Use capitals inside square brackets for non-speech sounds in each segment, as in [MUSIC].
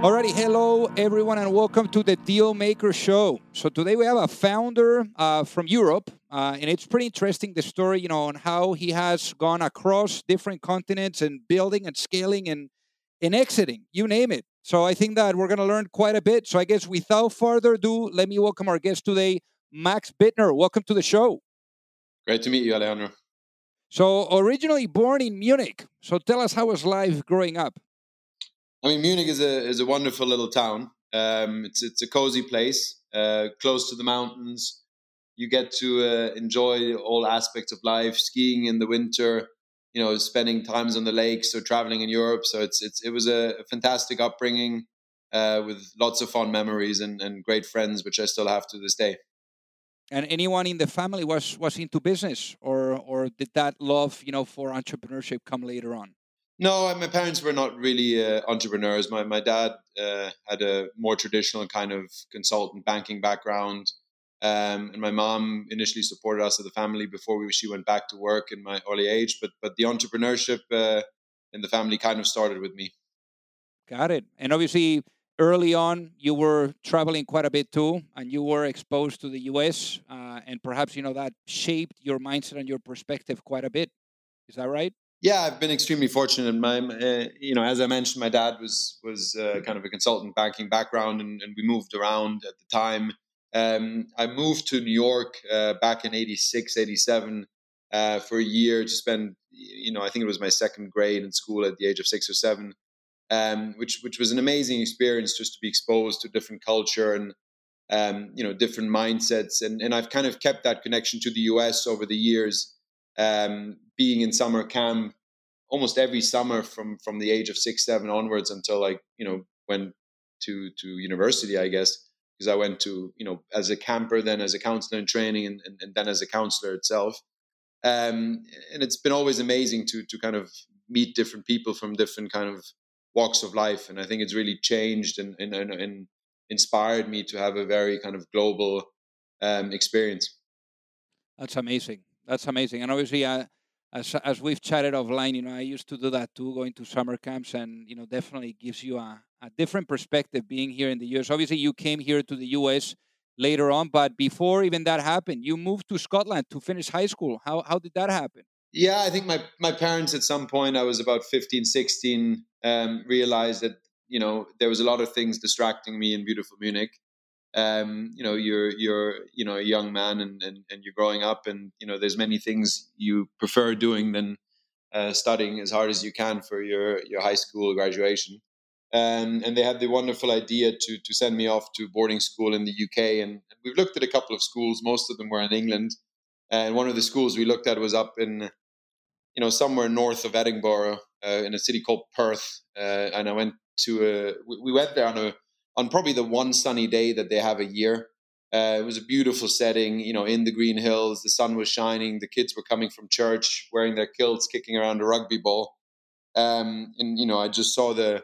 Alrighty, hello everyone, and welcome to the Deal Maker Show. So today we have a founder uh, from Europe, uh, and it's pretty interesting the story, you know, on how he has gone across different continents and building and scaling and and exiting, you name it. So I think that we're going to learn quite a bit. So I guess without further ado, let me welcome our guest today, Max Bittner. Welcome to the show. Great to meet you, Alejandro. So originally born in Munich. So tell us how was life growing up? I mean, Munich is a is a wonderful little town. Um, it's it's a cozy place, uh, close to the mountains. You get to uh, enjoy all aspects of life, skiing in the winter. You know, spending times on the lakes or traveling in Europe. So it's it's it was a, fantastic upbringing uh, with lots of fond memories and, and great friends, which I still have to this day. And anyone in the family was was into business, or or did that love you know for entrepreneurship come later on? No, my parents were not really uh, entrepreneurs. My my dad uh, had a more traditional kind of consultant banking background, um, and my mom initially supported us as a family before we, she went back to work in my early age. But but the entrepreneurship uh, in the family kind of started with me. Got it. And obviously, early on, you were traveling quite a bit too, and you were exposed to the U.S. Uh, and perhaps you know that shaped your mindset and your perspective quite a bit. Is that right? Yeah, I've been extremely fortunate. My, uh, you know, as I mentioned, my dad was was uh, kind of a consultant banking background, and, and, we moved around at the time. Um, I moved to New York uh, back in 86, 87 uh, for a year to spend, you know, I think it was my second grade in school at the age of six or seven, um, which which was an amazing experience just to be exposed to different culture and um, you know different mindsets, and and I've kind of kept that connection to the U.S. over the years um, being in summer camp almost every summer from from the age of six seven onwards until like you know went to to university i guess because i went to you know as a camper then as a counselor in training and, and, and then as a counselor itself. Um, and it's been always amazing to to kind of meet different people from different kind of walks of life and i think it's really changed and and, and, and inspired me to have a very kind of global um, experience. That's amazing. That's amazing. And obviously, uh, as as we've chatted offline, you know, I used to do that too, going to summer camps, and you know, definitely gives you a, a different perspective being here in the US. Obviously, you came here to the US later on, but before even that happened, you moved to Scotland to finish high school. How how did that happen? Yeah, I think my my parents at some point, I was about 15, 16, um, realized that you know there was a lot of things distracting me in beautiful Munich um, you know you're you're you know a young man and, and and you're growing up and you know there's many things you prefer doing than uh, studying as hard as you can for your your high school graduation. Um, and they had the wonderful idea to to send me off to boarding school in the UK and, and we've looked at a couple of schools. Most of them were in England. And one of the schools we looked at was up in you know somewhere north of Edinburgh uh, in a city called Perth uh, and I went to a we went there on a on probably the one sunny day that they have a year. Uh, it was a beautiful setting, you know, in the green hills. The sun was shining. The kids were coming from church wearing their kilts, kicking around a rugby ball. Um, and you know, I just saw the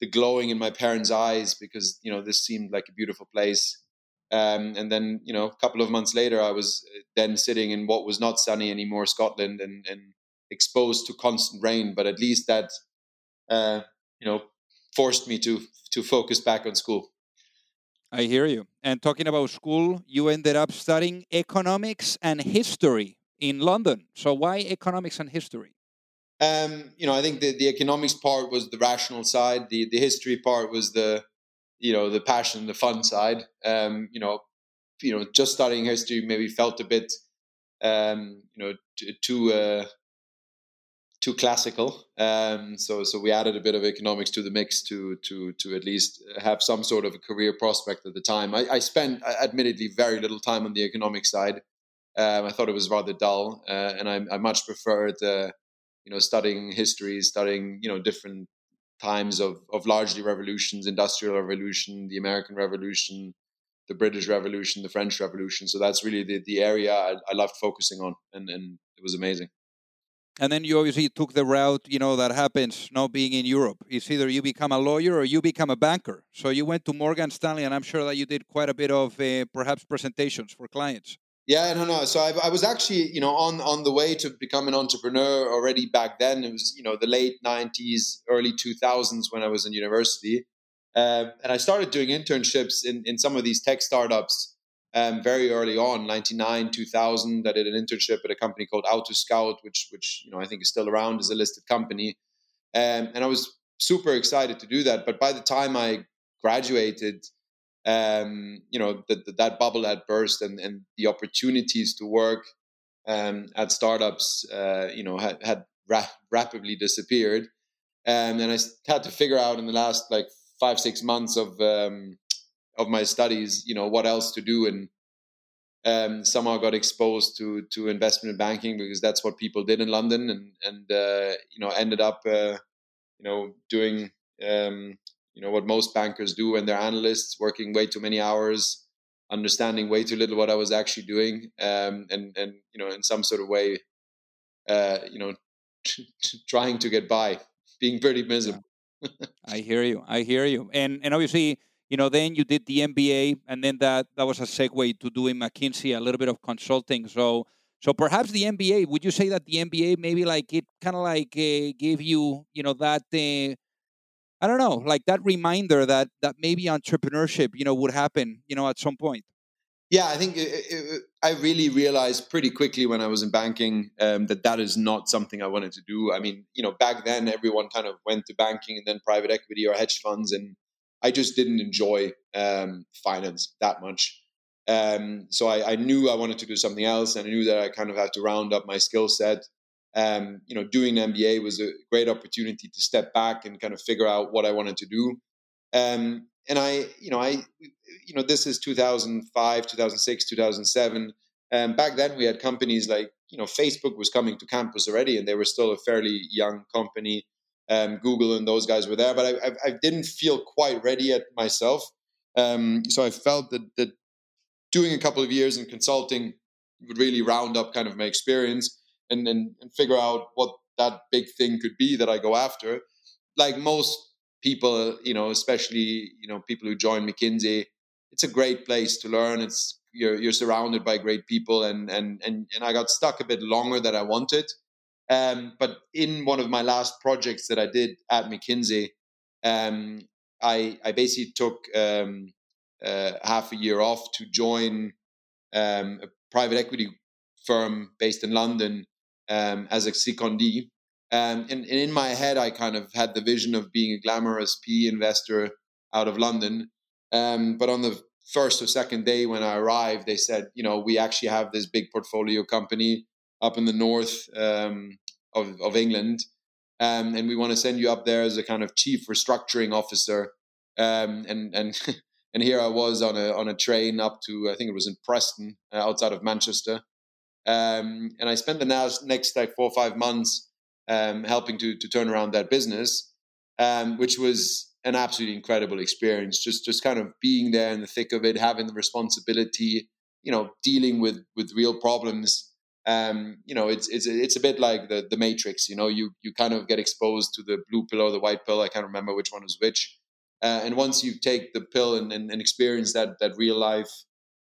the glowing in my parents' eyes because you know this seemed like a beautiful place. Um, and then you know, a couple of months later, I was uh, then sitting in what was not sunny anymore, Scotland, and, and exposed to constant rain. But at least that uh, you know, forced me to to focus back on school. I hear you. And talking about school, you ended up studying economics and history in London. So why economics and history? Um, you know, I think the, the economics part was the rational side. The the history part was the, you know, the passion, the fun side. Um, you know, you know, just studying history maybe felt a bit, um, you know, too uh, too classical. Um, so so we added a bit of economics to the mix to to to at least have some sort of a career prospect at the time. I, I spent, admittedly, very little time on the economic side. Um, I thought it was rather dull, uh, and I, I, much preferred, uh, you know, studying history, studying you know different times of of largely revolutions, industrial revolution, the American Revolution, the British Revolution, the French Revolution. So that's really the the area I, I loved focusing on, and and it was amazing and then you obviously took the route you know that happens not being in europe. It's either you become a lawyer or you become a banker. So you went to morgan stanley and i'm sure that you did quite a bit of uh, perhaps presentations for clients. Yeah no no. So I, I, was actually you know on on the way to become an entrepreneur already back then. It was you know the late 90s early 2000s when i was in university. Uh, and i started doing internships in in some of these tech startups um, very early on, 99, 2000. I did an internship at a company called AutoScout, which, which you know I think is still around as a listed company. Um, and I was super excited to do that. But by the time I graduated, um, you know, the, the, that bubble had burst and, and the opportunities to work um, at startups, uh, you know, had, had ra- rapidly disappeared. Um, and I had to figure out in the last like five, six months of um, of my studies, you know, what else to do, and um, somehow got exposed to to investment banking because that's what people did in London, and and uh, you know ended up uh, you know doing um, you know what most bankers do when they're analysts, working way too many hours, understanding way too little what I was actually doing, um, and and you know in some sort of way, uh, you know, trying to get by, being pretty miserable. [LAUGHS] I hear you. I hear you. And and obviously you know, then you did the MBA, and then that that was a segue to doing McKinsey, a little bit of consulting. So, so perhaps the MBA. Would you say that the MBA maybe like it kind of like uh, gave you, you know, that uh, I don't know, like that reminder that that maybe entrepreneurship, you know, would happen, you know, at some point. Yeah, I think it, it, I really realized pretty quickly when I was in banking um, that that is not something I wanted to do. I mean, you know, back then everyone kind of went to banking and then private equity or hedge funds, and I just didn't enjoy um, finance that much. Um, so I, I, knew I wanted to do something else, and I knew that I kind of had to round up my skill set. Um, you know, doing an MBA was a great opportunity to step back and kind of figure out what I wanted to do. Um, and I, you know, I, you know, this is 2005, 2006, 2007. And back then, we had companies like, you know, Facebook was coming to campus already, and they were still a fairly young company um, Google and those guys were there, but I, I, I didn't feel quite ready yet myself. Um, so I felt that, that doing a couple of years in consulting would really round up kind of my experience and, and, and figure out what that big thing could be that I go after. Like most people, you know, especially, you know, people who join McKinsey, it's a great place to learn. It's, you're, you're surrounded by great people and, and, and, and I got stuck a bit longer than I wanted. Um, but in one of my last projects that I did at McKinsey, um, I, I basically took um, uh, half a year off to join um, a private equity firm based in London um, as a secondee. Um, and, and, in my head, I kind of had the vision of being a glamorous PE investor out of London. but on the first or second day when I arrived, they said, you know, we actually have this big portfolio company up in the north um, of, of England. Um, and we want to send you up there as a kind of chief restructuring officer. Um, and and [LAUGHS] and here I was on a on a train up to I think it was in Preston, uh, outside of Manchester. Um, and I spent the next, next like four or five months um, helping to to turn around that business, um, which was an absolutely incredible experience. Just just kind of being there in the thick of it, having the responsibility, you know, dealing with with real problems um, you know, it's it's it's a bit like the the Matrix. You know, you you kind of get exposed to the blue pill or the white pill. I can't remember which one was which. Uh, and once you take the pill and, and, and experience that that real life,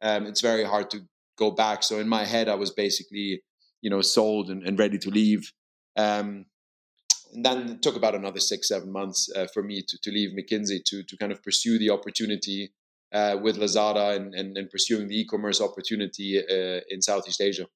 um, it's very hard to go back. So in my head, I was basically, you know, sold and, and ready to leave. Um, and then it took about another six, seven months uh, for me to, to leave McKinsey to, to kind of pursue the opportunity uh, with Lazada and, and, and, pursuing the e-commerce opportunity uh, in Southeast Asia.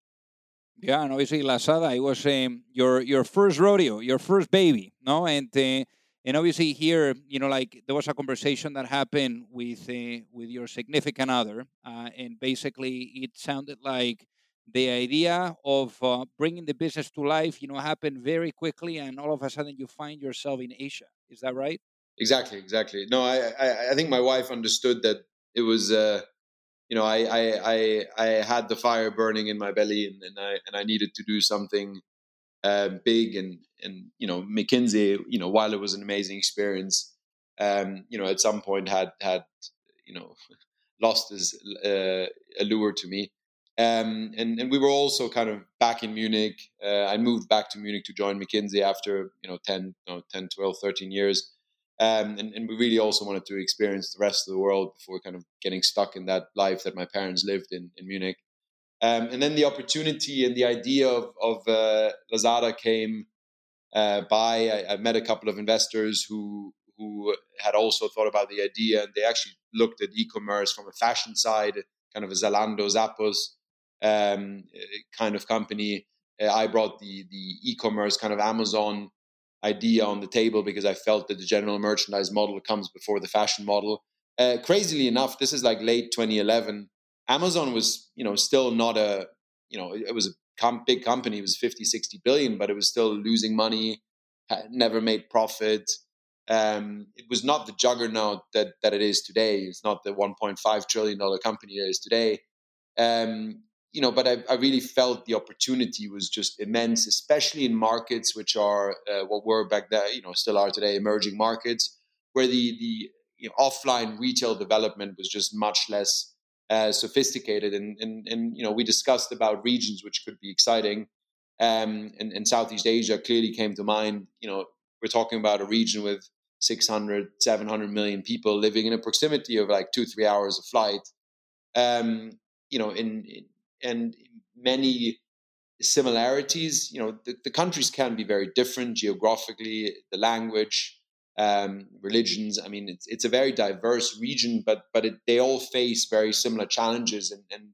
Yeah, and obviously Lazada, it was um, your your first rodeo, your first baby, no? And uh, and obviously here, you know, like there was a conversation that happened with uh, with your significant other, uh, and basically it sounded like the idea of uh, bringing the business to life, you know, happened very quickly, and all of a sudden you find yourself in Asia. Is that right? Exactly, exactly. No, I, I, I think my wife understood that it was, uh, you know, I, I, I, I had the fire burning in my belly, and, and I, and I needed to do something uh, big, and, and you know, McKinsey, you know, while it was an amazing experience, um, you know, at some point had had, you know, [LAUGHS] lost his uh, allure to me. Um, and, and we were also kind of back in Munich. Uh, I moved back to Munich to join McKinsey after, you know, 10, you know, 10 12, 13 years. Um, and, and we really also wanted to experience the rest of the world before kind of getting stuck in that life that my parents lived in, in Munich. Um, and then the opportunity and the idea of, of uh, Lazada came uh, by. I, I, met a couple of investors who who had also thought about the idea, and they actually looked at e-commerce from a fashion side, kind of a Zalando, Zappos um, kind of company. Uh, I brought the the e-commerce kind of Amazon idea on the table because I felt that the general merchandise model comes before the fashion model. Uh, crazily enough, this is like late 2011. Amazon was, you know, still not a, you know, it was a com- big company. It was 50, 60 billion, but it was still losing money, never made profit. Um, it was not the juggernaut that that it is today. It's not the 1.5 trillion dollar company it is today. Um, you know, but I, I, really felt the opportunity was just immense, especially in markets which are uh, what were back then, you know, still are today, emerging markets, where the the you know, offline retail development was just much less uh, sophisticated. And, and and you know, we discussed about regions which could be exciting, um, and, and Southeast Asia clearly came to mind. You know, we're talking about a region with 600, 700 million people living in a proximity of like two, three hours of flight. Um, you know, in, in and many similarities. You know, the, the countries can be very different geographically, the language, um, religions. I mean, it's it's a very diverse region, but but it, they all face very similar challenges, and, and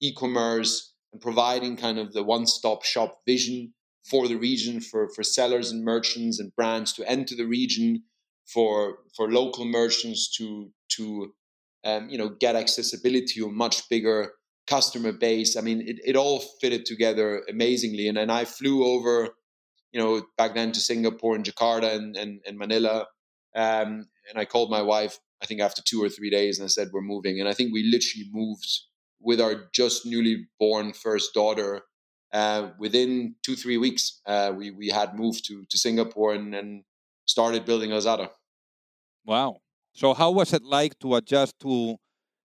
e-commerce and providing kind of the one-stop shop vision for the region for for sellers and merchants and brands to enter the region, for for local merchants to to um, you know get accessibility to a much bigger customer base. I mean, it, it all fitted together amazingly. And then I flew over, you know, back then to Singapore and Jakarta and, and, and Manila. Um, and I called my wife, I think after two or three days, and I said, we're moving. And I think we literally moved with our just newly born first daughter. Uh, within two, three weeks, uh, we, we had moved to, to Singapore and, and started building Lazada. Wow. So how was it like to adjust to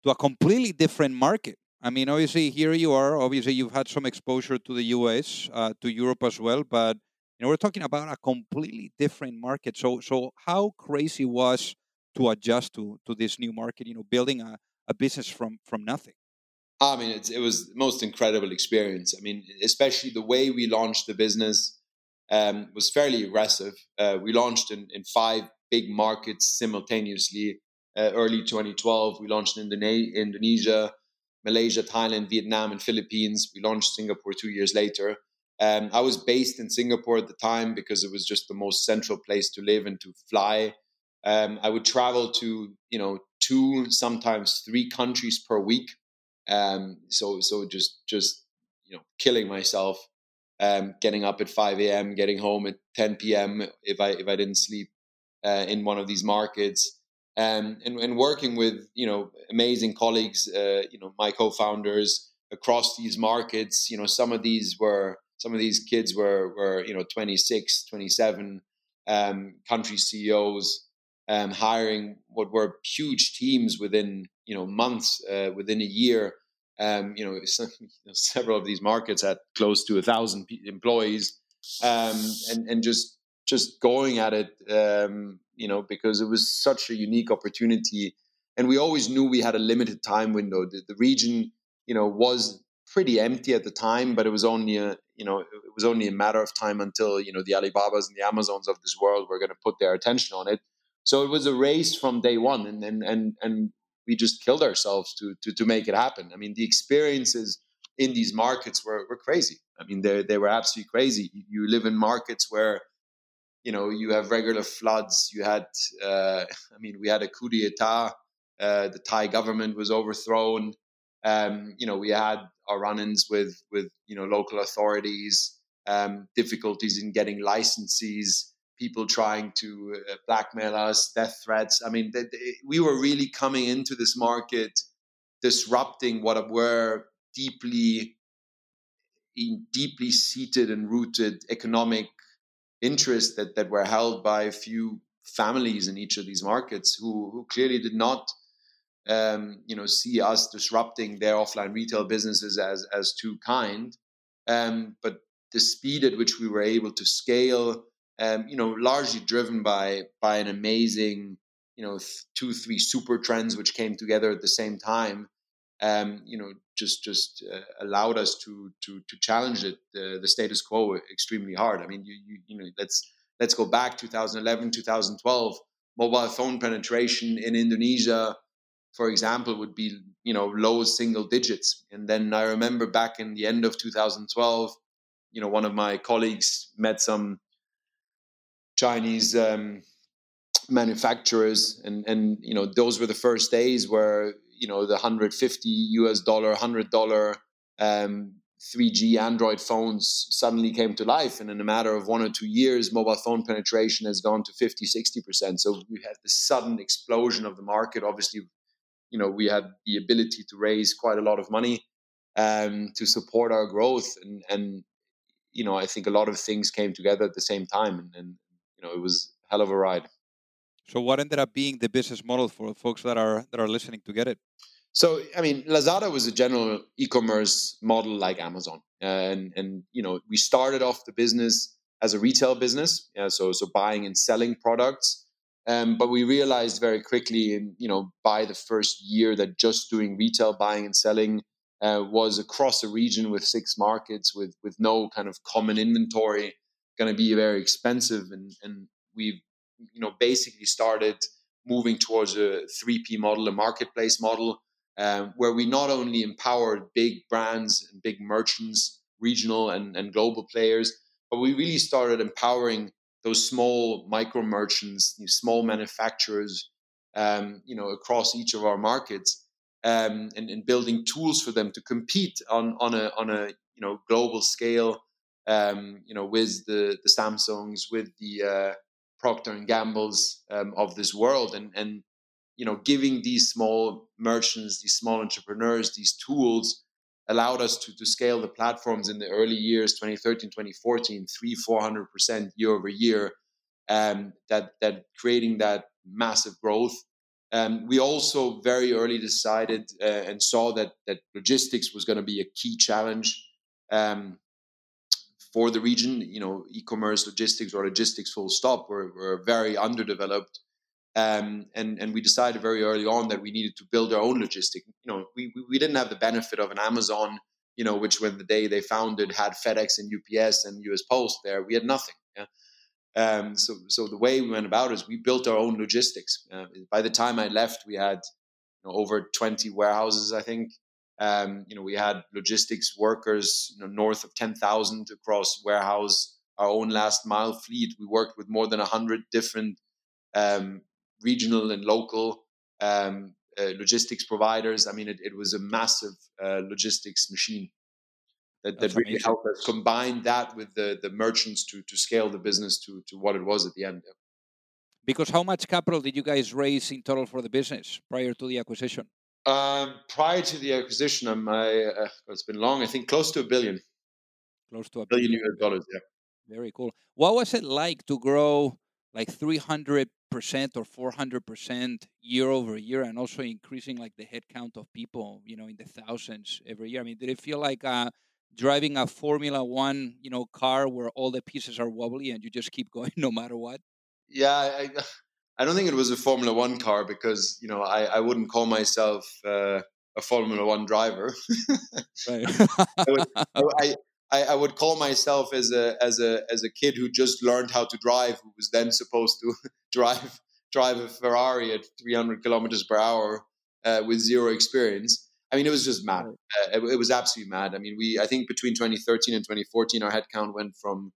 to a completely different market? I mean, obviously, here you are. Obviously, you've had some exposure to the US, uh, to Europe as well, but you know, we're talking about a completely different market. So, so how crazy was to adjust to to this new market? You know, building a, a business from from nothing. I mean, it was the most incredible experience. I mean, especially the way we launched the business um, was fairly aggressive. Uh, we launched in, in five big markets simultaneously. Uh, early 2012, we launched in Indonesia, Malaysia, Thailand, Vietnam, and Philippines. We launched Singapore two years later. Um, I was based in Singapore at the time because it was just the most central place to live and to fly. Um, I would travel to you know two, sometimes three countries per week. Um, so so just just you know killing myself, um, getting up at five a.m., getting home at ten p.m. if I if I didn't sleep uh, in one of these markets um, and, and working with you know amazing colleagues, uh, you know my co-founders across these markets. You know some of these were some of these kids were were you know 26, 27 um, country CEOs um, hiring what were huge teams within you know months, uh, within a year. Um, you know, some, you know, several of these markets had close to a thousand employees, um, and and just just going at it um, you know, because it was such a unique opportunity. And we always knew we had a limited time window. The, the region, you know, was pretty empty at the time, but it was only a, you know, it was only a matter of time until you know the Alibabas and the Amazons of this world were going to put their attention on it. So it was a race from day one, and and and and we just killed ourselves to to to make it happen. I mean, the experiences in these markets were were crazy. I mean, they they were absolutely crazy. You live in markets where you know you have regular floods. You had, uh, [LAUGHS] I mean, we had a coup d'état. Uh, the Thai government was overthrown. Um, you know, we had our run-ins with with you know local authorities, um, difficulties in getting licenses, people trying to uh, blackmail us, death threats. I mean, they, they, we were really coming into this market disrupting what were deeply deeply seated and rooted economic interests that, that were held by a few families in each of these markets who, who clearly did not um, you know see us disrupting their offline retail businesses as as too kind. Um, but the speed at which we were able to scale um, you know largely driven by by an amazing you know two three super trends which came together at the same time um, you know just just uh, allowed us to to to challenge it uh, the status quo extremely hard i mean you you, you know let's let's go back 2011 2012 mobile phone penetration in indonesia for example, would be you know low single digits. And then I remember back in the end of 2012, you know, one of my colleagues met some Chinese um, manufacturers, and and you know those were the first days where you know the 150 US dollar, 100 dollar um, 3G Android phones suddenly came to life. And in a matter of one or two years, mobile phone penetration has gone to 50, 60%. So we had this sudden explosion of the market, obviously you know we had the ability to raise quite a lot of money um, to support our growth and and you know I think a lot of things came together at the same time and, and you know it was hell of a ride. So what ended up being the business model for folks that are that are listening to get it? So I mean, Lazada was a general e-commerce model like Amazon, and and you know we started off the business as a retail business, yeah, so so buying and selling products, um, but we realized very quickly, in, you know, by the first year that just doing retail buying and selling uh, was across a region with six markets with with no kind of common inventory going to be very expensive, and and we've you know basically started moving towards a 3P model, a marketplace model, um, where we not only empowered big brands and big merchants, regional and, and global players, but we really started empowering those small micro merchants, small manufacturers, um, you know, across each of our markets, um, and, and, building tools for them to compete on on a on a you know global scale, um, you know, with the the Samsungs, with the uh, Procter and Gamble's um, of this world, and and you know, giving these small merchants, these small entrepreneurs, these tools allowed us to, to scale the platforms in the early years 2013 2014 3 400% year over year um, that that creating that massive growth. Um, we also very early decided uh, and saw that that logistics was going to be a key challenge. Um, for the region you know e-commerce logistics or logistics full stop were, were very underdeveloped um, and and we decided very early on that we needed to build our own logistic. You know, we we didn't have the benefit of an Amazon, you know, which when the day they founded had FedEx and UPS and US Post there. We had nothing. Yeah? Um, so so the way we went about it is we built our own logistics. Uh, by the time I left, we had you know, over twenty warehouses, I think. Um, you know, we had logistics workers, you know, north of ten thousand across warehouse, our own last mile fleet. We worked with more than hundred different um, regional and local um, uh, logistics providers. I mean, it, it was a massive uh, logistics machine that, that really amazing. helped us combine that with the, the merchants to, to scale the business to, to what it was at the end. Because how much capital did you guys raise in total for the business prior to the acquisition? Um, prior to the acquisition, um, I, uh, it's been long. I think close to a billion. Close to a billion, billion US dollars. Yeah. Very cool. What was it like to grow like 300 percent or 400 percent year over year, and also increasing like the headcount of people, you know, in the thousands every year. I mean, did it feel like uh, driving a Formula One, you know, car where all the pieces are wobbly and you just keep [LAUGHS] going no matter what? Yeah, I, I don't think it was a Formula One car because you know I, I wouldn't call myself uh, a Formula One driver. right. [LAUGHS] I, I, I, I, would call myself as a as a as a kid who just learned how to drive, who was then supposed to [LAUGHS] drive drive a Ferrari at 300 kilometers per hour uh, with zero experience. I mean, it was just mad. Uh, it, it, was absolutely mad. I mean, we I think between 2013 and 2014, our headcount went from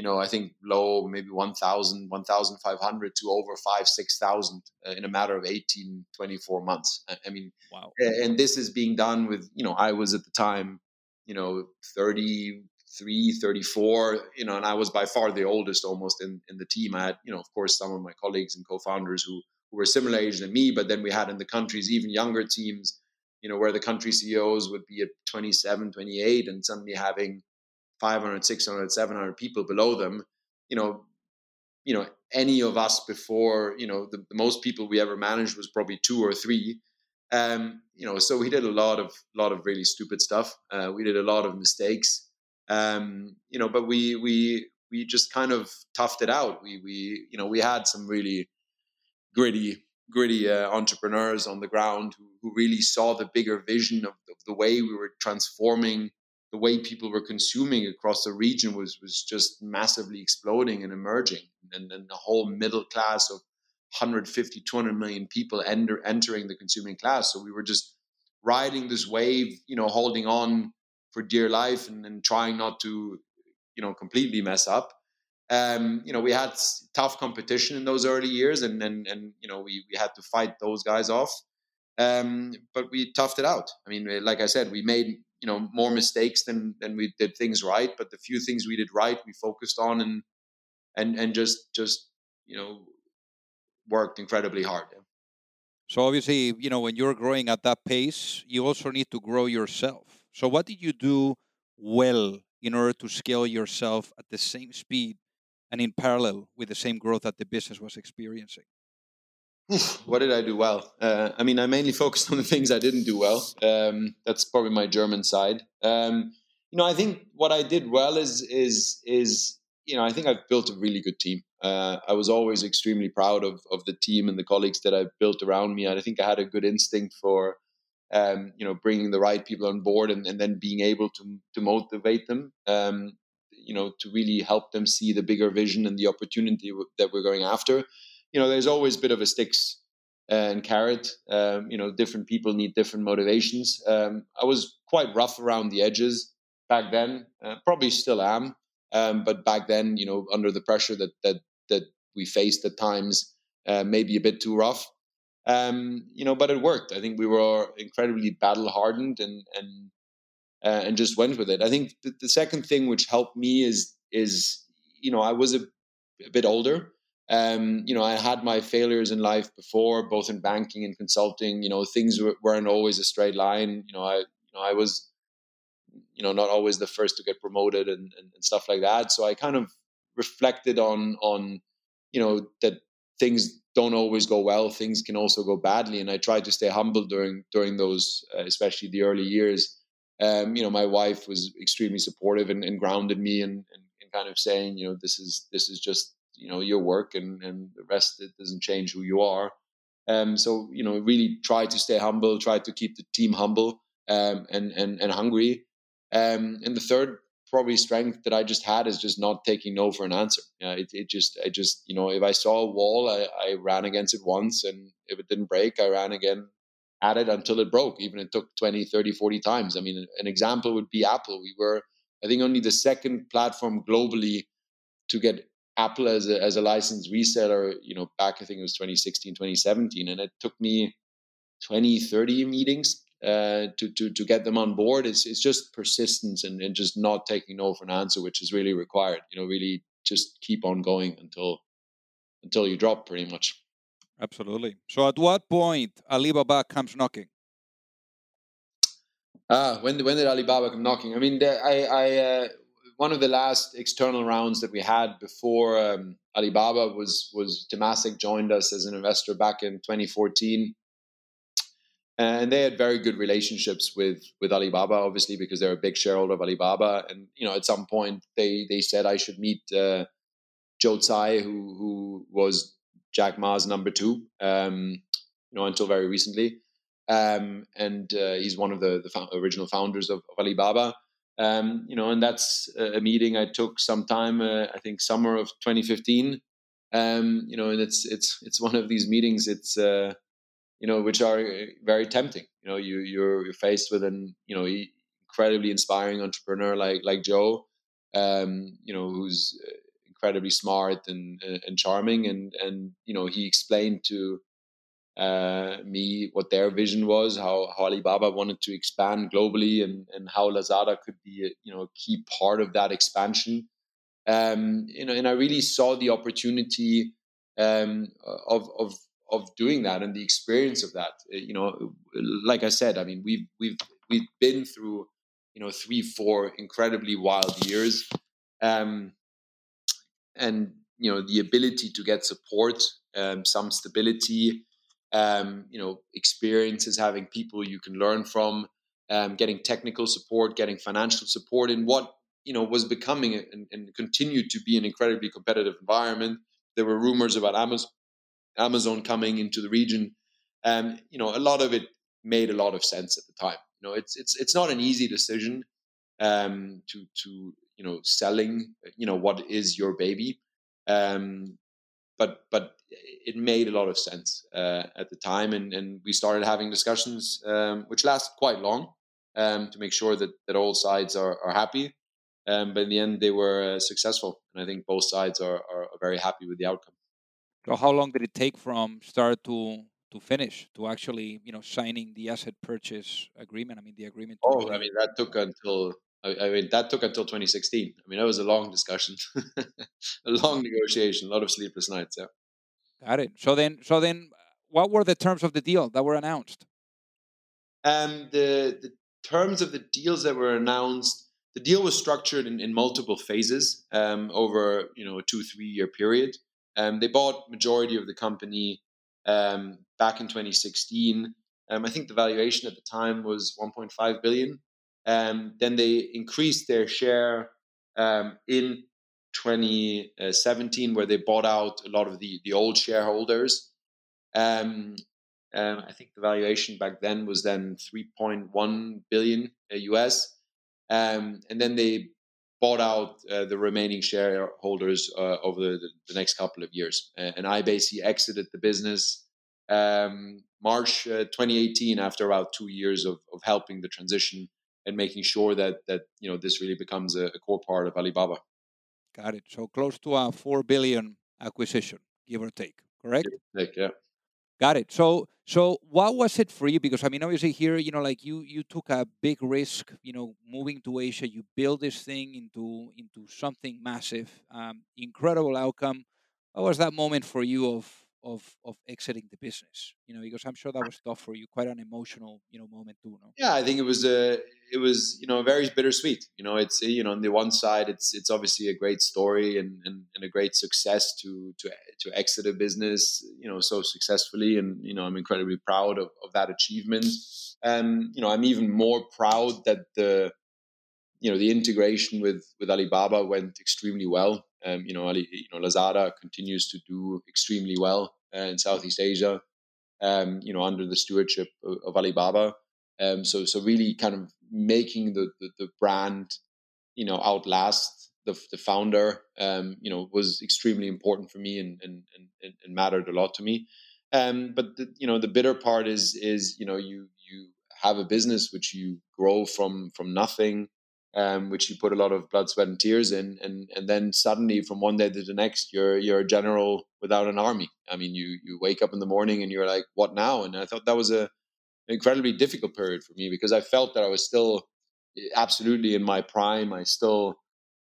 you know I think low maybe 1,000 1,500 to over five 6,000 uh, in a matter of 18 24 months. I, I mean, wow. And this is being done with you know I was at the time you know 33 34 you know and i was by far the oldest almost in, in the team i had you know of course some of my colleagues and co-founders who, who were similar age than me but then we had in the countries even younger teams you know where the country ceos would be at 27 28 and suddenly having 500 600 700 people below them you know you know any of us before you know the, the most people we ever managed was probably two or three um, you know, so we did a lot of lot of really stupid stuff. Uh, we did a lot of mistakes. Um, you know, but we we we just kind of toughed it out. We we you know we had some really gritty gritty uh, entrepreneurs on the ground who, who really saw the bigger vision of, of the way we were transforming the way people were consuming across the region was was just massively exploding and emerging and then the whole middle class of 150, 200 million people enter, entering the consuming class. So we were just riding this wave, you know, holding on for dear life and, trying not to, you know, completely mess up. Um, you know, we had tough competition in those early years, and and, and you know, we we had to fight those guys off. Um, but we toughed it out. I mean, like I said, we made you know more mistakes than than we did things right. But the few things we did right, we focused on and and and just just you know worked incredibly hard. So obviously, you know, when you're growing at that pace, you also need to grow yourself. So what did you do well in order to scale yourself at the same speed and in parallel with the same growth that the business was experiencing? [SIGHS] what did I do well? Uh, I mean, I mainly focused on the things I didn't do well. Um, that's probably my German side. Um, you know, I think what I did well is is is you know, I think I've built a really good team. Uh, I was always extremely proud of of the team and the colleagues that I've built around me. I think I had a good instinct for, um, you know, bringing the right people on board and, and then being able to to motivate them. Um, you know, to really help them see the bigger vision and the opportunity that we're going after. You know, there's always a bit of a sticks and carrot. Um, you know, different people need different motivations. Um, I was quite rough around the edges back then. Uh, probably still am. Um, but back then, you know, under the pressure that that that we faced at times, uh, maybe a bit too rough. Um, you know, but it worked. I think we were incredibly battle hardened and and uh, and just went with it. I think the, the, second thing which helped me is is you know I was a, a bit older. Um, you know, I had my failures in life before, both in banking and consulting. You know, things weren't always a straight line. You know, I you know I was you know not always the first to get promoted and, and, and stuff like that so i kind of reflected on on you know that things don't always go well things can also go badly and i tried to stay humble during during those uh, especially the early years um, you know my wife was extremely supportive and, and grounded me and, and, and, kind of saying you know this is this is just you know your work and and the rest it doesn't change who you are um, so you know really try to stay humble try to keep the team humble um, and and and hungry um, and the third probably strength that I just had is just not taking no for an answer. Yeah, it, it just, I just, you know, if I saw a wall, I, I ran against it once. And if it didn't break, I ran again at it until it broke, even it took 20, 30, 40 times. I mean, an example would be Apple. We were, I think, only the second platform globally to get Apple as a, as a licensed reseller, you know, back, I think it was 2016, 2017. And it took me 20, 30 meetings uh, to, to, to get them on board. It's, it's just persistence and, and just not taking no for an answer, which is really required. You know, really just keep on going until until you drop, pretty much. Absolutely. So, at what point Alibaba comes knocking? Ah, when when did Alibaba come knocking? I mean, the, I, I uh, one of the last external rounds that we had before um, Alibaba was was Temasek joined us as an investor back in 2014 and they had very good relationships with with Alibaba, obviously because they're a big shareholder of Alibaba. And you know, at some point they they said I should meet uh, Joe Tsai, who who was Jack Ma's number two, um, you know, until very recently. Um, and uh, he's one of the the original founders of, of Alibaba. Um, you know, and that's a meeting I took sometime, uh, I think summer of 2015. Um, you know, and it's it's it's one of these meetings. It's uh, you know, which are very tempting. You know, you you're, you're faced with an you know incredibly inspiring entrepreneur like like Joe, um, you know, who's uh, incredibly smart and uh, and charming, and and you know, he explained to uh, me what their vision was, how, how Alibaba wanted to expand globally, and and how Lazada could be a, you know a key part of that expansion. Um, you know, and I really saw the opportunity um, of of of doing that and the experience of that. Uh, you know, like I said, I mean, we've we've we've been through you know three, four incredibly wild years, um, and you know the ability to get support, um, some stability, um, you know, experiences, having people you can learn from, um, getting technical support, getting financial support in what you know was becoming and, and continued to be an incredibly competitive environment. There were rumors about Amazon, Amazon coming into the region. Um, you know, a lot of it made a lot of sense at the time. You know, it's it's it's not an easy decision um, to to you know selling you know what is your baby, um, but but it made a lot of sense uh, at the time, and and we started having discussions um, which lasted quite long um, to make sure that that all sides are are happy. Um, but in the end, they were uh, successful, and I think both sides are, are very happy with the outcome. So, how long did it take from start to to finish to actually you know signing the asset purchase agreement i mean the agreement oh i mean that took until I, mean that took until 2016 i mean that was a long discussion [LAUGHS] a long negotiation a lot of sleepless nights yeah. Got it. So then so then what were the terms of the deal that were announced? Um the the terms of the deals that were announced the deal was structured in, in multiple phases um, over you know a two three year period. Um, they bought majority of the company um, back in 2016. Um, I think the valuation at the time was 1.5 billion. Um, then they increased their share um, in 2017, where they bought out a lot of the the old shareholders. Um, um, I think the valuation back then was then 3.1 billion US, um, and then they bought out uh, the remaining shareholders uh, over the, the, next couple of years. And I basically exited the business um, March uh, 2018 after about two years of, of helping the transition and making sure that that you know this really becomes a, a core part of Alibaba. Got it. So close to a four billion acquisition, give or take, correct? Give or take, yeah. Got it. So so what was it for you? Because I mean, obviously here, you know, like you you took a big risk, you know, moving to Asia. You build this thing into into something massive, um, incredible outcome. What was that moment for you of of of exiting the business? You know, because I'm sure that was tough for you, quite an emotional, you know, moment too. No? Yeah, I think it was a it was you know very bittersweet. You know, it's you know on the one side, it's it's obviously a great story and and, and a great success to to to exit a business, you know, so successfully, and you know I'm incredibly proud of, of that achievement. Um, you know, I'm even more proud that the you know the integration with with Alibaba went extremely well. Um, you know, Ali, you know, Lazada continues to do extremely well uh, in Southeast Asia. Um, you know, under the stewardship of, of Alibaba. Um, so, so really, kind of making the the, the brand, you know, outlast the the founder. Um, you know, was extremely important for me and and and, and mattered a lot to me. Um, but the, you know, the bitter part is is you know you you have a business which you grow from from nothing um, which you put a lot of blood, sweat, and tears in, and and then suddenly from one day to the next, you're you're a general without an army. I mean, you you wake up in the morning and you're like, what now? And I thought that was a incredibly difficult period for me because I felt that I was still eh, absolutely in my prime. I still,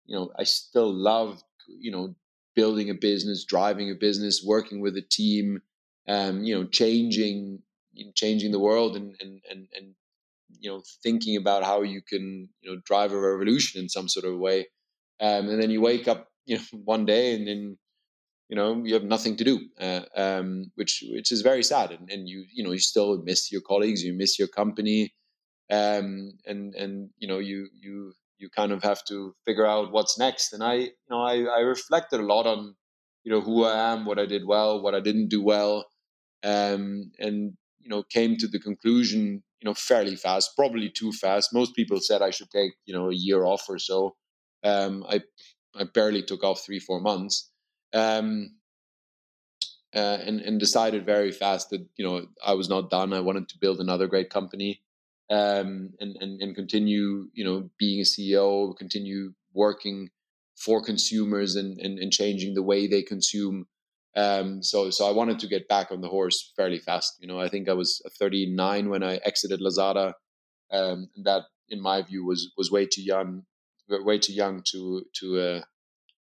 you know, I still loved, you know, building a business, driving a business, working with a team, um, you know, changing changing the world and and and, and you know thinking about how you can you know drive a revolution in some sort of way um, and then you wake up [LAUGHS] you know one day and then you know you have nothing to do uh, um, which which is very sad and, and you you know you still miss your colleagues you miss your company um, and and you know you you you kind of have to figure out what's next and i you know i, I reflected a lot on you know who i am what i did well what i didn't do well um, and you know came to the conclusion you know, fairly fast, probably too fast. Most people said I should take, you know, a year off or so. Um, I I barely took off three four months, um, uh, and and decided very fast that you know I was not done. I wanted to build another great company, um, and and and continue, you know, being a CEO, continue working for consumers and and, and changing the way they consume um, so so I wanted to get back on the horse fairly fast. You know, I think I was 39 when I exited Lazada, um, and that, in my view, was was way too young, way too young to to uh,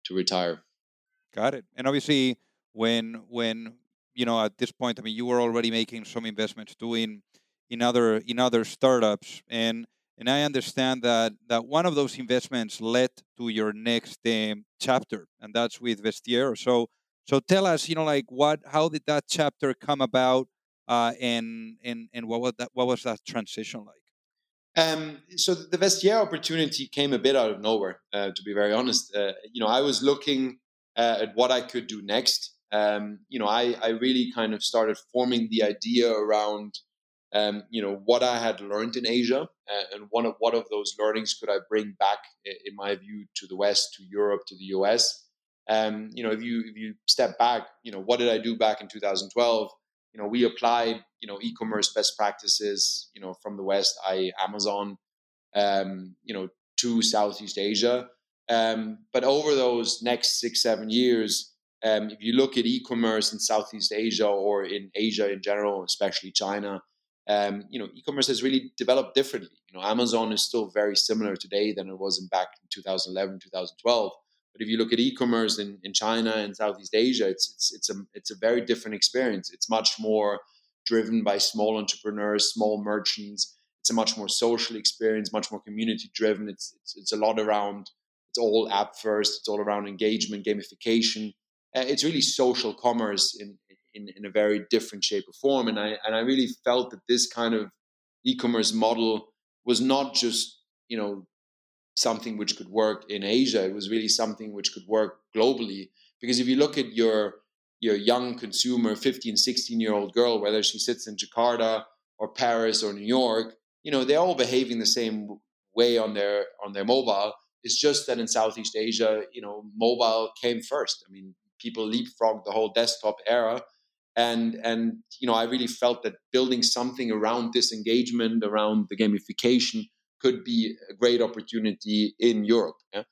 to retire. Got it. And obviously, when when you know at this point, I mean, you were already making some investments doing in other in other startups, and and I understand that that one of those investments led to your next um, chapter, and that's with Vestiaire. So so tell us, you know, like what, how did that chapter come about, uh, and and and what was that, what was that transition like? Um, so the Vestiaire opportunity came a bit out of nowhere, uh, to be very honest. Uh, you know, I was looking uh, at what I could do next. Um, you know, I, I really kind of started forming the idea around, um, you know, what I had learned in Asia uh, and one of what of those learnings could I bring back, in my view, to the West, to Europe, to the US. Um, you know, if you if you step back, you know, what did I do back in 2012? You know, we applied, you know, e-commerce best practices, you know, from the West, i.e., Amazon, um, you know, to Southeast Asia. Um, but over those next six, seven years, um, if you look at e-commerce in Southeast Asia or in Asia in general, especially China, um, you know, e-commerce has really developed differently. You know, Amazon is still very similar today than it was in back in 2011, 2012. But if you look at e-commerce in, in China and Southeast Asia, it's, it's, it's, a, it's a very different experience. It's much more driven by small entrepreneurs, small merchants. It's a much more social experience, much more community driven. It's, it's, it's a lot around, it's all app first. It's all around engagement, gamification. Uh, it's really social commerce in, in, in a very different shape or form. And I, and I really felt that this kind of e-commerce model was not just, you know, something which could work in Asia. It was really something which could work globally. Because if you look at your your young consumer, 15, 16 year old girl, whether she sits in Jakarta or Paris or New York, you know, they're all behaving the same way on their on their mobile. It's just that in Southeast Asia, you know, mobile came first. I mean, people leapfrogged the whole desktop era. And and you know, I really felt that building something around this engagement, around the gamification, could be a great opportunity in Europe. Yeah?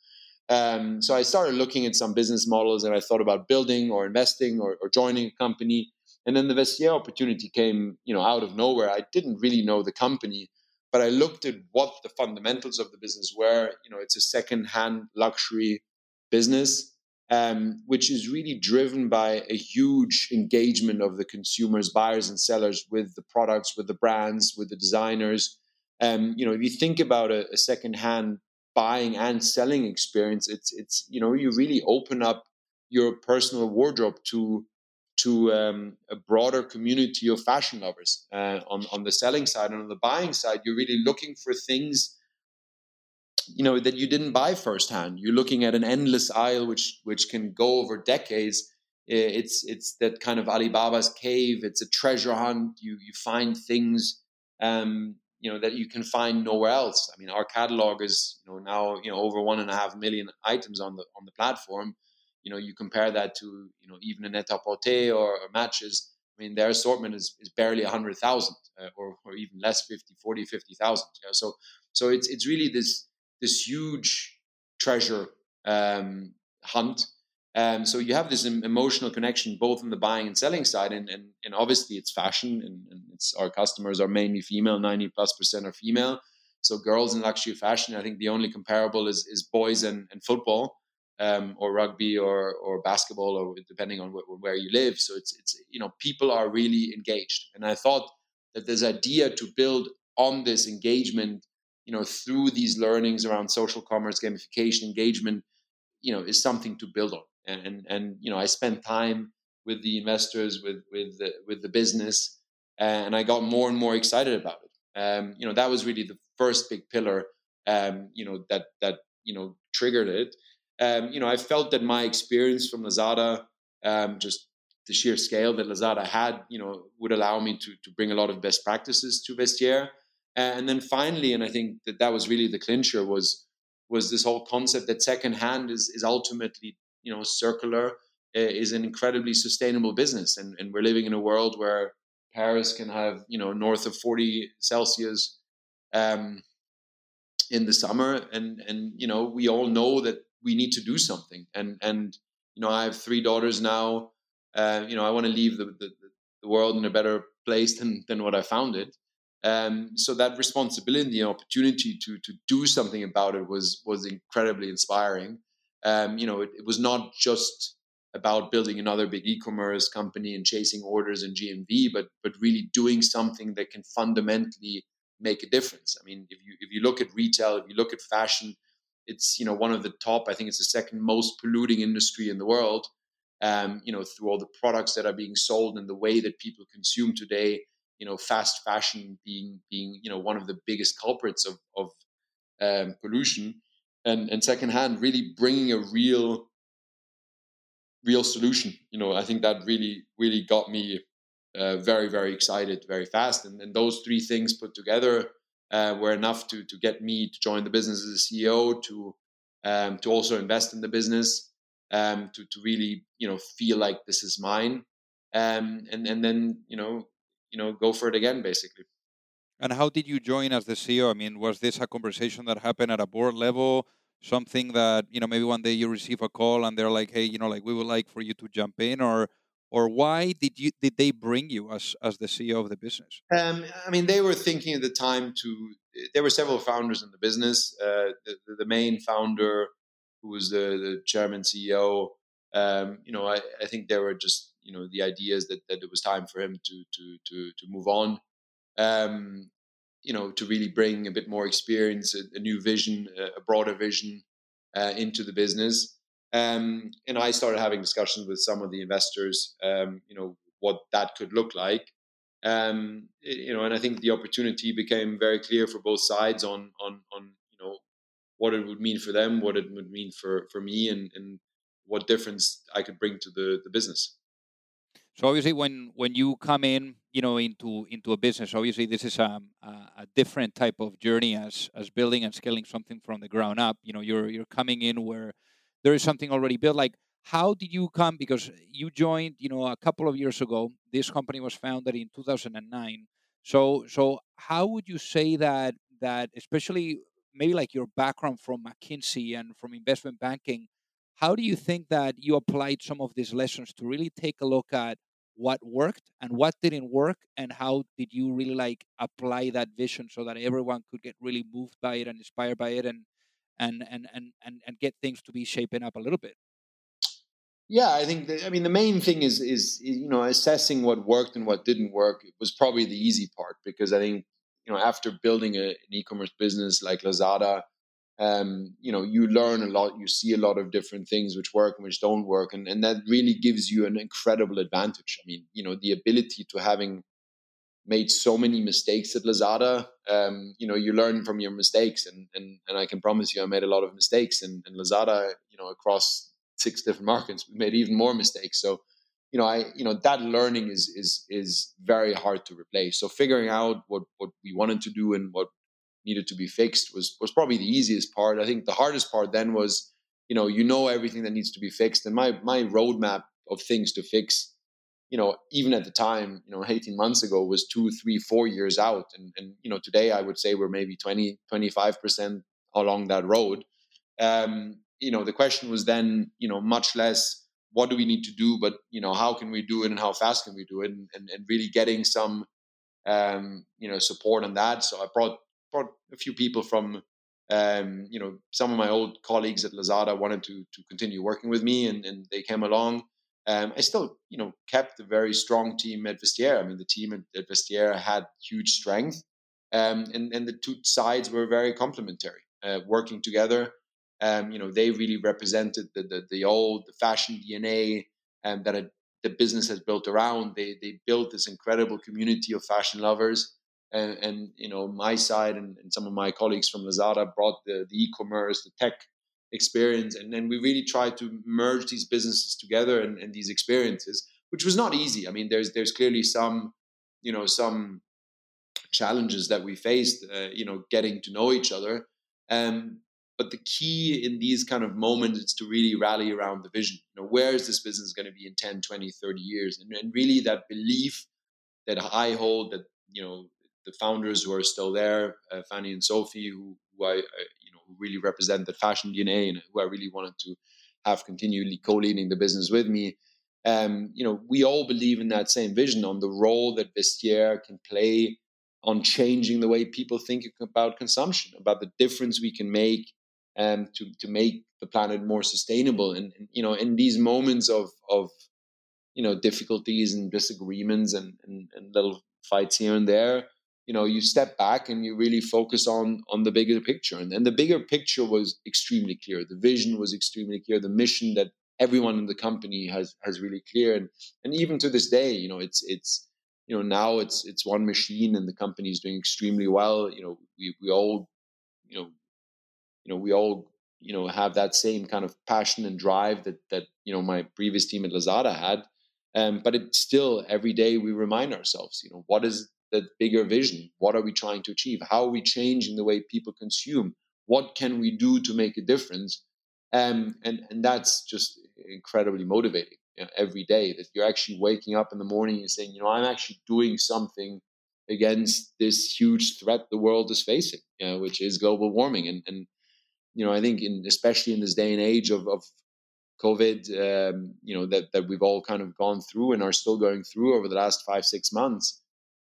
Um, so I started looking at some business models and I thought about building or investing or, or, joining a company. And then the Vestiaire opportunity came, you know, out of nowhere. I didn't really know the company, but I looked at what the fundamentals of the business were. You know, it's a second-hand luxury business, um, which is really driven by a huge engagement of the consumers, buyers, and sellers with the products, with the brands, with the designers. Um, you know, if you think about a, a secondhand buying and selling experience, it's it's you know you really open up your personal wardrobe to to um, a broader community of fashion lovers. Uh, on on the selling side and on the buying side, you're really looking for things you know that you didn't buy firsthand. You're looking at an endless aisle which which can go over decades. It's it's that kind of Alibaba's cave. It's a treasure hunt. You you find things um, you know that you can find nowhere else. I mean, our catalog is you know now you know over one and a half million items on the on the platform. You know, you compare that to you know even a Net-a-Porter or, or Matches. I mean, their assortment is, is barely a hundred thousand uh, or, or even less, 50, 40, 50,000. Yeah? So, so it's, it's really this, this huge treasure um, hunt um, so you have this emotional connection both on the buying and selling side, and and, and obviously it's fashion, and, and it's our customers are mainly female, ninety plus percent are female. So girls in luxury fashion, I think the only comparable is is boys and, and football, um, or rugby, or or basketball, or depending on wh- where you live. So it's it's you know people are really engaged, and I thought that this idea to build on this engagement, you know, through these learnings around social commerce, gamification, engagement, you know, is something to build on and and, and you know I spent time with the investors, with with the, with the business, and I got more and more excited about it. Um, you know that was really the first big pillar. Um, you know that that you know triggered it. Um, you know I felt that my experience from Lazada, um, just the sheer scale that Lazada had, you know, would allow me to to bring a lot of best practices to Vestiaire. And then finally, and I think that that was really the clincher was was this whole concept that secondhand is is ultimately you know circular is an incredibly sustainable business, and and we're living in a world where Paris can have you know north of 40 Celsius um, in the summer, and and you know we all know that we need to do something, and and you know I have three daughters now. Uh, you know I want to leave the, the the world in a better place than than what I found it. Um, so that responsibility and opportunity to to do something about it was was incredibly inspiring. Um, you know, it, it, was not just about building another big e-commerce company and chasing orders and GMV, but but really doing something that can fundamentally make a difference. I mean, if you if you look at retail, if you look at fashion, it's you know one of the top. I think it's the second most polluting industry in the world. Um, you know, through all the products that are being sold and the way that people consume today. You know, fast fashion being being you know one of the biggest culprits of of um, pollution, and and secondhand really bringing a real real solution. You know, I think that really really got me uh, very very excited very fast and, and those three things put together uh, were enough to to get me to join the business as a CEO to um, to also invest in the business um, to to really you know feel like this is mine um, and and then you know you know go for it again basically. And how did you join as the CEO? I mean, was this a conversation that happened at a board level? Something that you know maybe one day you receive a call and they're like, hey, you know, like we would like for you to jump in, or or why did you did they bring you as as the CEO of the business? Um, I mean, they were thinking at the time to. There were several founders in the business. Uh, the, the, main founder, who was the, the chairman CEO, um, you know, I, I think there were just you know the ideas that, that it was time for him to to to to move on. Um, you know, to really bring a bit more experience, a, a new vision, a, a broader vision uh, into the business. Um, and I started having discussions with some of the investors, um, you know, what that could look like. Um, you know, and I think the opportunity became very clear for both sides on on on you know what it would mean for them, what it would mean for for me, and and what difference I could bring to the the business. So obviously, when when you come in, you know, into into a business, obviously this is a, a different type of journey as as building and scaling something from the ground up. You know, you're you're coming in where there is something already built. Like how did you come? Because you joined you know a couple of years ago. This company was founded in 2009 so so how would you say that that especially maybe like your background from mckinsey and from investment banking how do you think that you applied some of these lessons to really take a look at what worked and what didn't work and how did you really like apply that vision so that everyone could get really moved by it and inspired by it and and and and and, and get things to be shaping up a little bit? Yeah i think i mean the main thing is is you know assessing what worked and what didn't work was probably the easy part because i think you know after building a, an e-commerce business like lazada um, you know you learn a lot you see a lot of different things which work and which don't work and, and that really gives you an incredible advantage i mean you know the ability to having made so many mistakes at Lazada. Um, you know, you learn from your mistakes, and and and I can promise you, I made a lot of mistakes. And Lazada, you know, across six different markets, we made even more mistakes. So, you know, I you know that learning is is is very hard to replace. So figuring out what what we wanted to do and what needed to be fixed was was probably the easiest part. I think the hardest part then was, you know, you know everything that needs to be fixed, and my my roadmap of things to fix you know, even at the time, you know, 18 months ago was two, three, four years out. And, and you know, today I would say we're maybe 20, 25% along that road. Um, you know, the question was then, you know, much less what do we need to do, but, you know, how can we do it and how fast can we do it? And, and, and really getting some, um, you know, support on that. So I brought, brought a few people from, um, you know, some of my old colleagues at Lazada wanted to, to continue working with me and, and they came along. Um, I still, you know, kept a very strong team at Vestiaire. I mean, the team at, at Vestiaire had huge strength, um, and and the two sides were very complementary, uh, working together. Um, you know, they really represented the the, the old the fashion DNA um, that a, the business has built around. They they built this incredible community of fashion lovers. And, and you know, my side and, and some of my colleagues from Lazada brought the, the e-commerce, the tech experience and then we really tried to merge these businesses together and, and, these experiences which was not easy i mean there's there's clearly some you know some challenges that we faced, uh, you know, getting to know each other. Um, but the key in these kind of moments is to really rally around the vision. You know, where is this business going to be in 10, 20, 30 years? And, and really that belief that I hold that, you know, the founders who are still there, uh, Fanny and Sophie, who, who I, I, you know, who really represent that fashion DNA and who I really wanted to have continually co-leading the business with me. Um, you know, we all believe in that same vision on the role that Vestiaire can play on changing the way people think about consumption, about the difference we can make um, to to make the planet more sustainable. And, and, you know, in these moments of of you know difficulties and disagreements and, and, and little fights here and there, you know, you step back and you really focus on on the bigger picture. And, the bigger picture was extremely clear. The vision was extremely clear. The mission that everyone in the company has has really clear. And and even to this day, you know, it's it's you know now it's it's one machine and the company is doing extremely well. You know, we we all you know you know we all you know have that same kind of passion and drive that that you know my previous team at Lazada had. Um, but it's still every day we remind ourselves, you know, what is the bigger vision? What are we trying to achieve? How are we changing the way people consume? What can we do to make a difference? Um, and and that's just incredibly motivating you know, every day. That you're actually waking up in the morning and saying, you know, I'm actually doing something against this huge threat the world is facing, you know, which is global warming. And and you know, I think in especially in this day and age of, of COVID, um, you know, that, that we've all kind of gone through and are still going through over the last five, six months,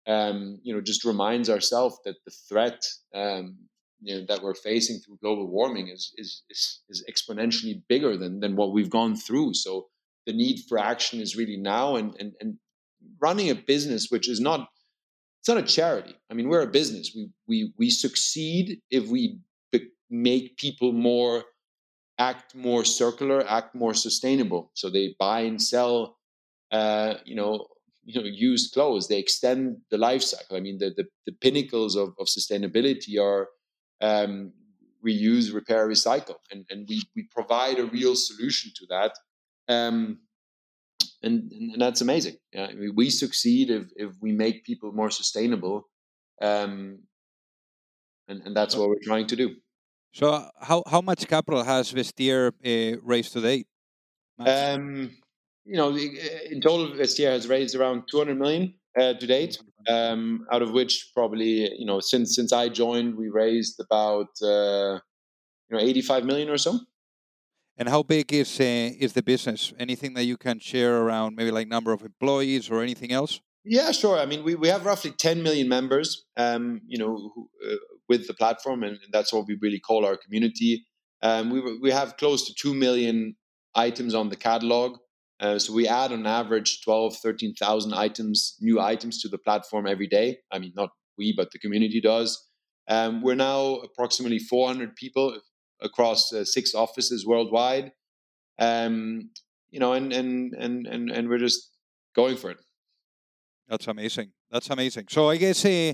um, you know, just reminds ourselves that the threat, um, you know, that we're facing through global warming is, is, is, is, exponentially bigger than, than what we've gone through. So the need for action is really now and, and, and running a business, which is not, it's not a charity. I mean, we're a business. We, we, we succeed if we make people more act more circular, act more sustainable. So they buy and sell, uh, you know, you know, used clothes. They extend the life cycle. I mean, the the, the pinnacles of, of sustainability are um, reuse, repair, recycle, and and we we provide a real solution to that. Um, and, and, and that's amazing. Yeah, I mean, we succeed if if we make people more sustainable, um, and and that's what we're trying to do. So, how, how much capital has Vestiaire uh, raised to date? Um, you know, in total, Vestiaire has raised around 200 million uh, to date, um, out of which probably, you know, since since I joined, we raised about uh, you know 85 million or so. And how big is uh, is the business? Anything that you can share around maybe like number of employees or anything else? Yeah, sure. I mean, we, we have roughly 10 million members, um, you know, who, uh, with the platform, and, and, that's what we really call our community. Um, we, we have close to 2 million items on the catalog. Uh, so we add on average 12, 13,000 items, new items to the platform every day. I mean, not we, but the community does. Um, we're now approximately 400 people across uh, six offices worldwide. Um, you know, and, and, and, and, and we're just going for it. That's amazing. That's amazing. So I guess uh,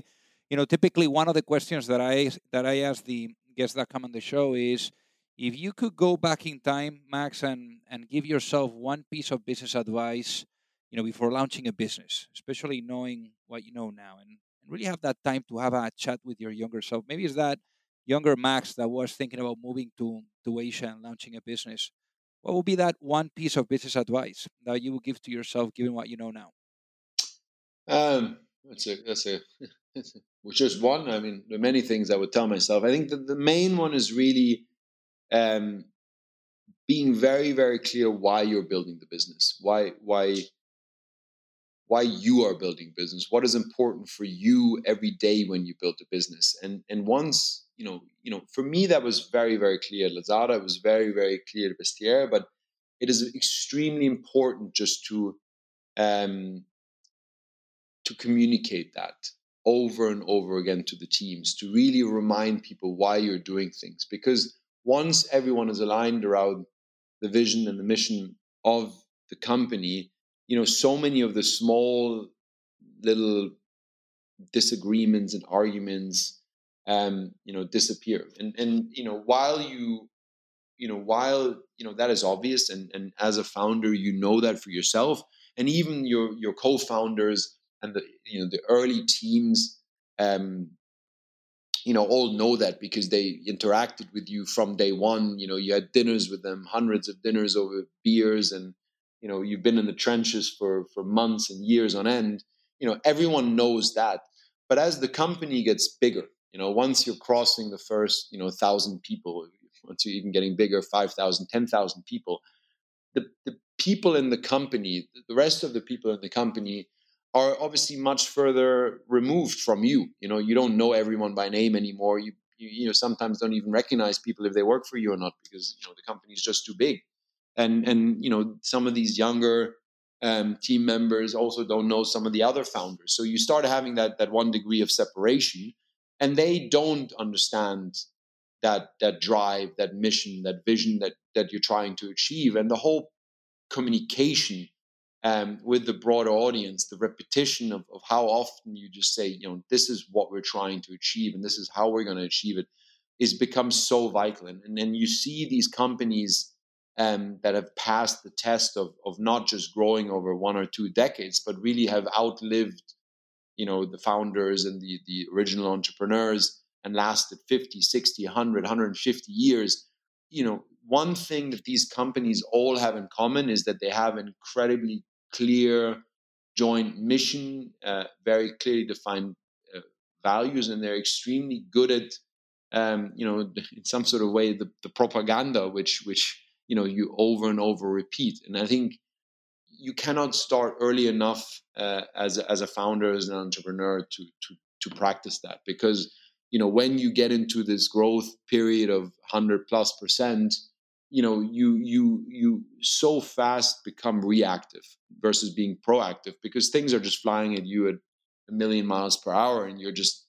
you know typically one of the questions that I that I ask the guests that come on the show is if you could go back in time, Max, and and give yourself one piece of business advice, you know, before launching a business, especially knowing what you know now, and, and really have that time to have a chat with your younger self. Maybe it's that younger Max that was thinking about moving to to Asia and launching a business. What would be that one piece of business advice that you would give to yourself, given what you know now? Um, that's a that's a [LAUGHS] which is one. I mean, there are many things I would tell myself. I think that the main one is really um, being very very clear why you're building the business, why why why you are building business, what is important for you every day when you build a business, and and once you know you know for me that was very very clear. Lazada was very very clear to Vestiaire, but it is extremely important just to um, to communicate that over and over again to the teams to really remind people why you're doing things because once everyone is aligned around the vision and the mission of the company you know so many of the small little disagreements and arguments um, you know disappear. And and you know while you you know while you know that is obvious and and as a founder you know that for yourself and even your your co-founders and the you know the early teams um, you know, all know that because they interacted with you from day one. You know, you had dinners with them, hundreds of dinners over beers, and you know, you've been in the trenches for for months and years on end. You know, everyone knows that. But as the company gets bigger, you know, once you're crossing the first, you know, thousand people, once you're even getting bigger, 5,000, 10,000 people, the, the people in the company, the rest of the people in the company are obviously much further removed from you. You know, you don't know everyone by name anymore. You, you, you know, sometimes don't even recognize people if they work for you or not because, you know, the company is just too big. And, and, you know, some of these younger um, team members also don't know some of the other founders. So you start having that, that one degree of separation and they don't understand that that drive that mission that vision that that you're trying to achieve and the whole communication um, with the broader audience, the repetition of, of how often you just say, you know, this is what we're trying to achieve and this is how we're going to achieve it, is become so vital. And, and then you see these companies um, that have passed the test of, of not just growing over one or two decades, but really have outlived, you know, the founders and the, the original entrepreneurs and lasted 50, 60, 100, 150 years. You know, one thing that these companies all have in common is that they have incredibly clear joint mission, uh, very clearly defined uh, values, and they're extremely good at, um, you know, [LAUGHS] in some sort of way, the, the propaganda which which you know you over and over repeat. And I think you cannot start early enough uh, as as a founder, as an entrepreneur, to to to practice that because you know when you get into this growth period of 100 plus percent you know you you you so fast become reactive versus being proactive because things are just flying at you at a million miles per hour and you're just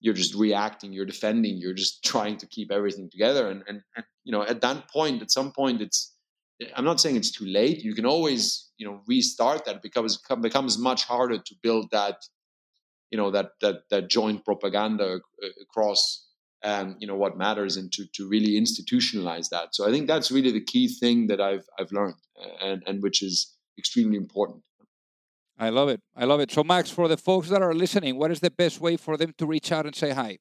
you're just reacting you're defending you're just trying to keep everything together. And, and, and you know at that point at some point it's i'm not saying it's too late. You can always you know restart that because it becomes much harder to build that you know that that that joint propaganda uh, across um, you know what matters and to to really institutionalize that. So I think that's really the key thing that I've I've learned and and which is extremely important. I love it. I love it. So Max, for the folks that are listening, what is the best way for them to reach out and say hi?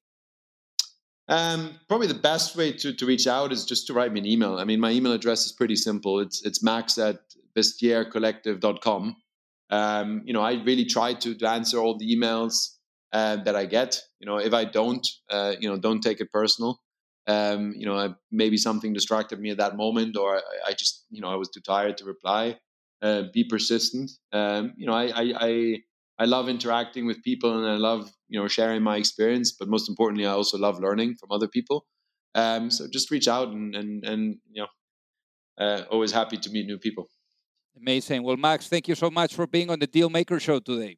Um, probably the best way to, to reach out is just to write me an email. I mean, my email address is pretty simple. It's it's max at vestiairecollective.com. Um, you know, I really try to, to answer all the emails uh, that I get. You know, if I don't, uh, you know, don't take it personal. Um, you know, maybe something distracted me at that moment, or I, I just, you know, I was too tired to reply. Uh, be persistent. Um, you know, I, I, I, I love interacting with people, and I love, you know, sharing my experience. But most importantly, I also love learning from other people. Um, so just reach out, and and and you know, uh, always happy to meet new people. Amazing. Well, Max, thank you so much for being on the Deal Maker Show today.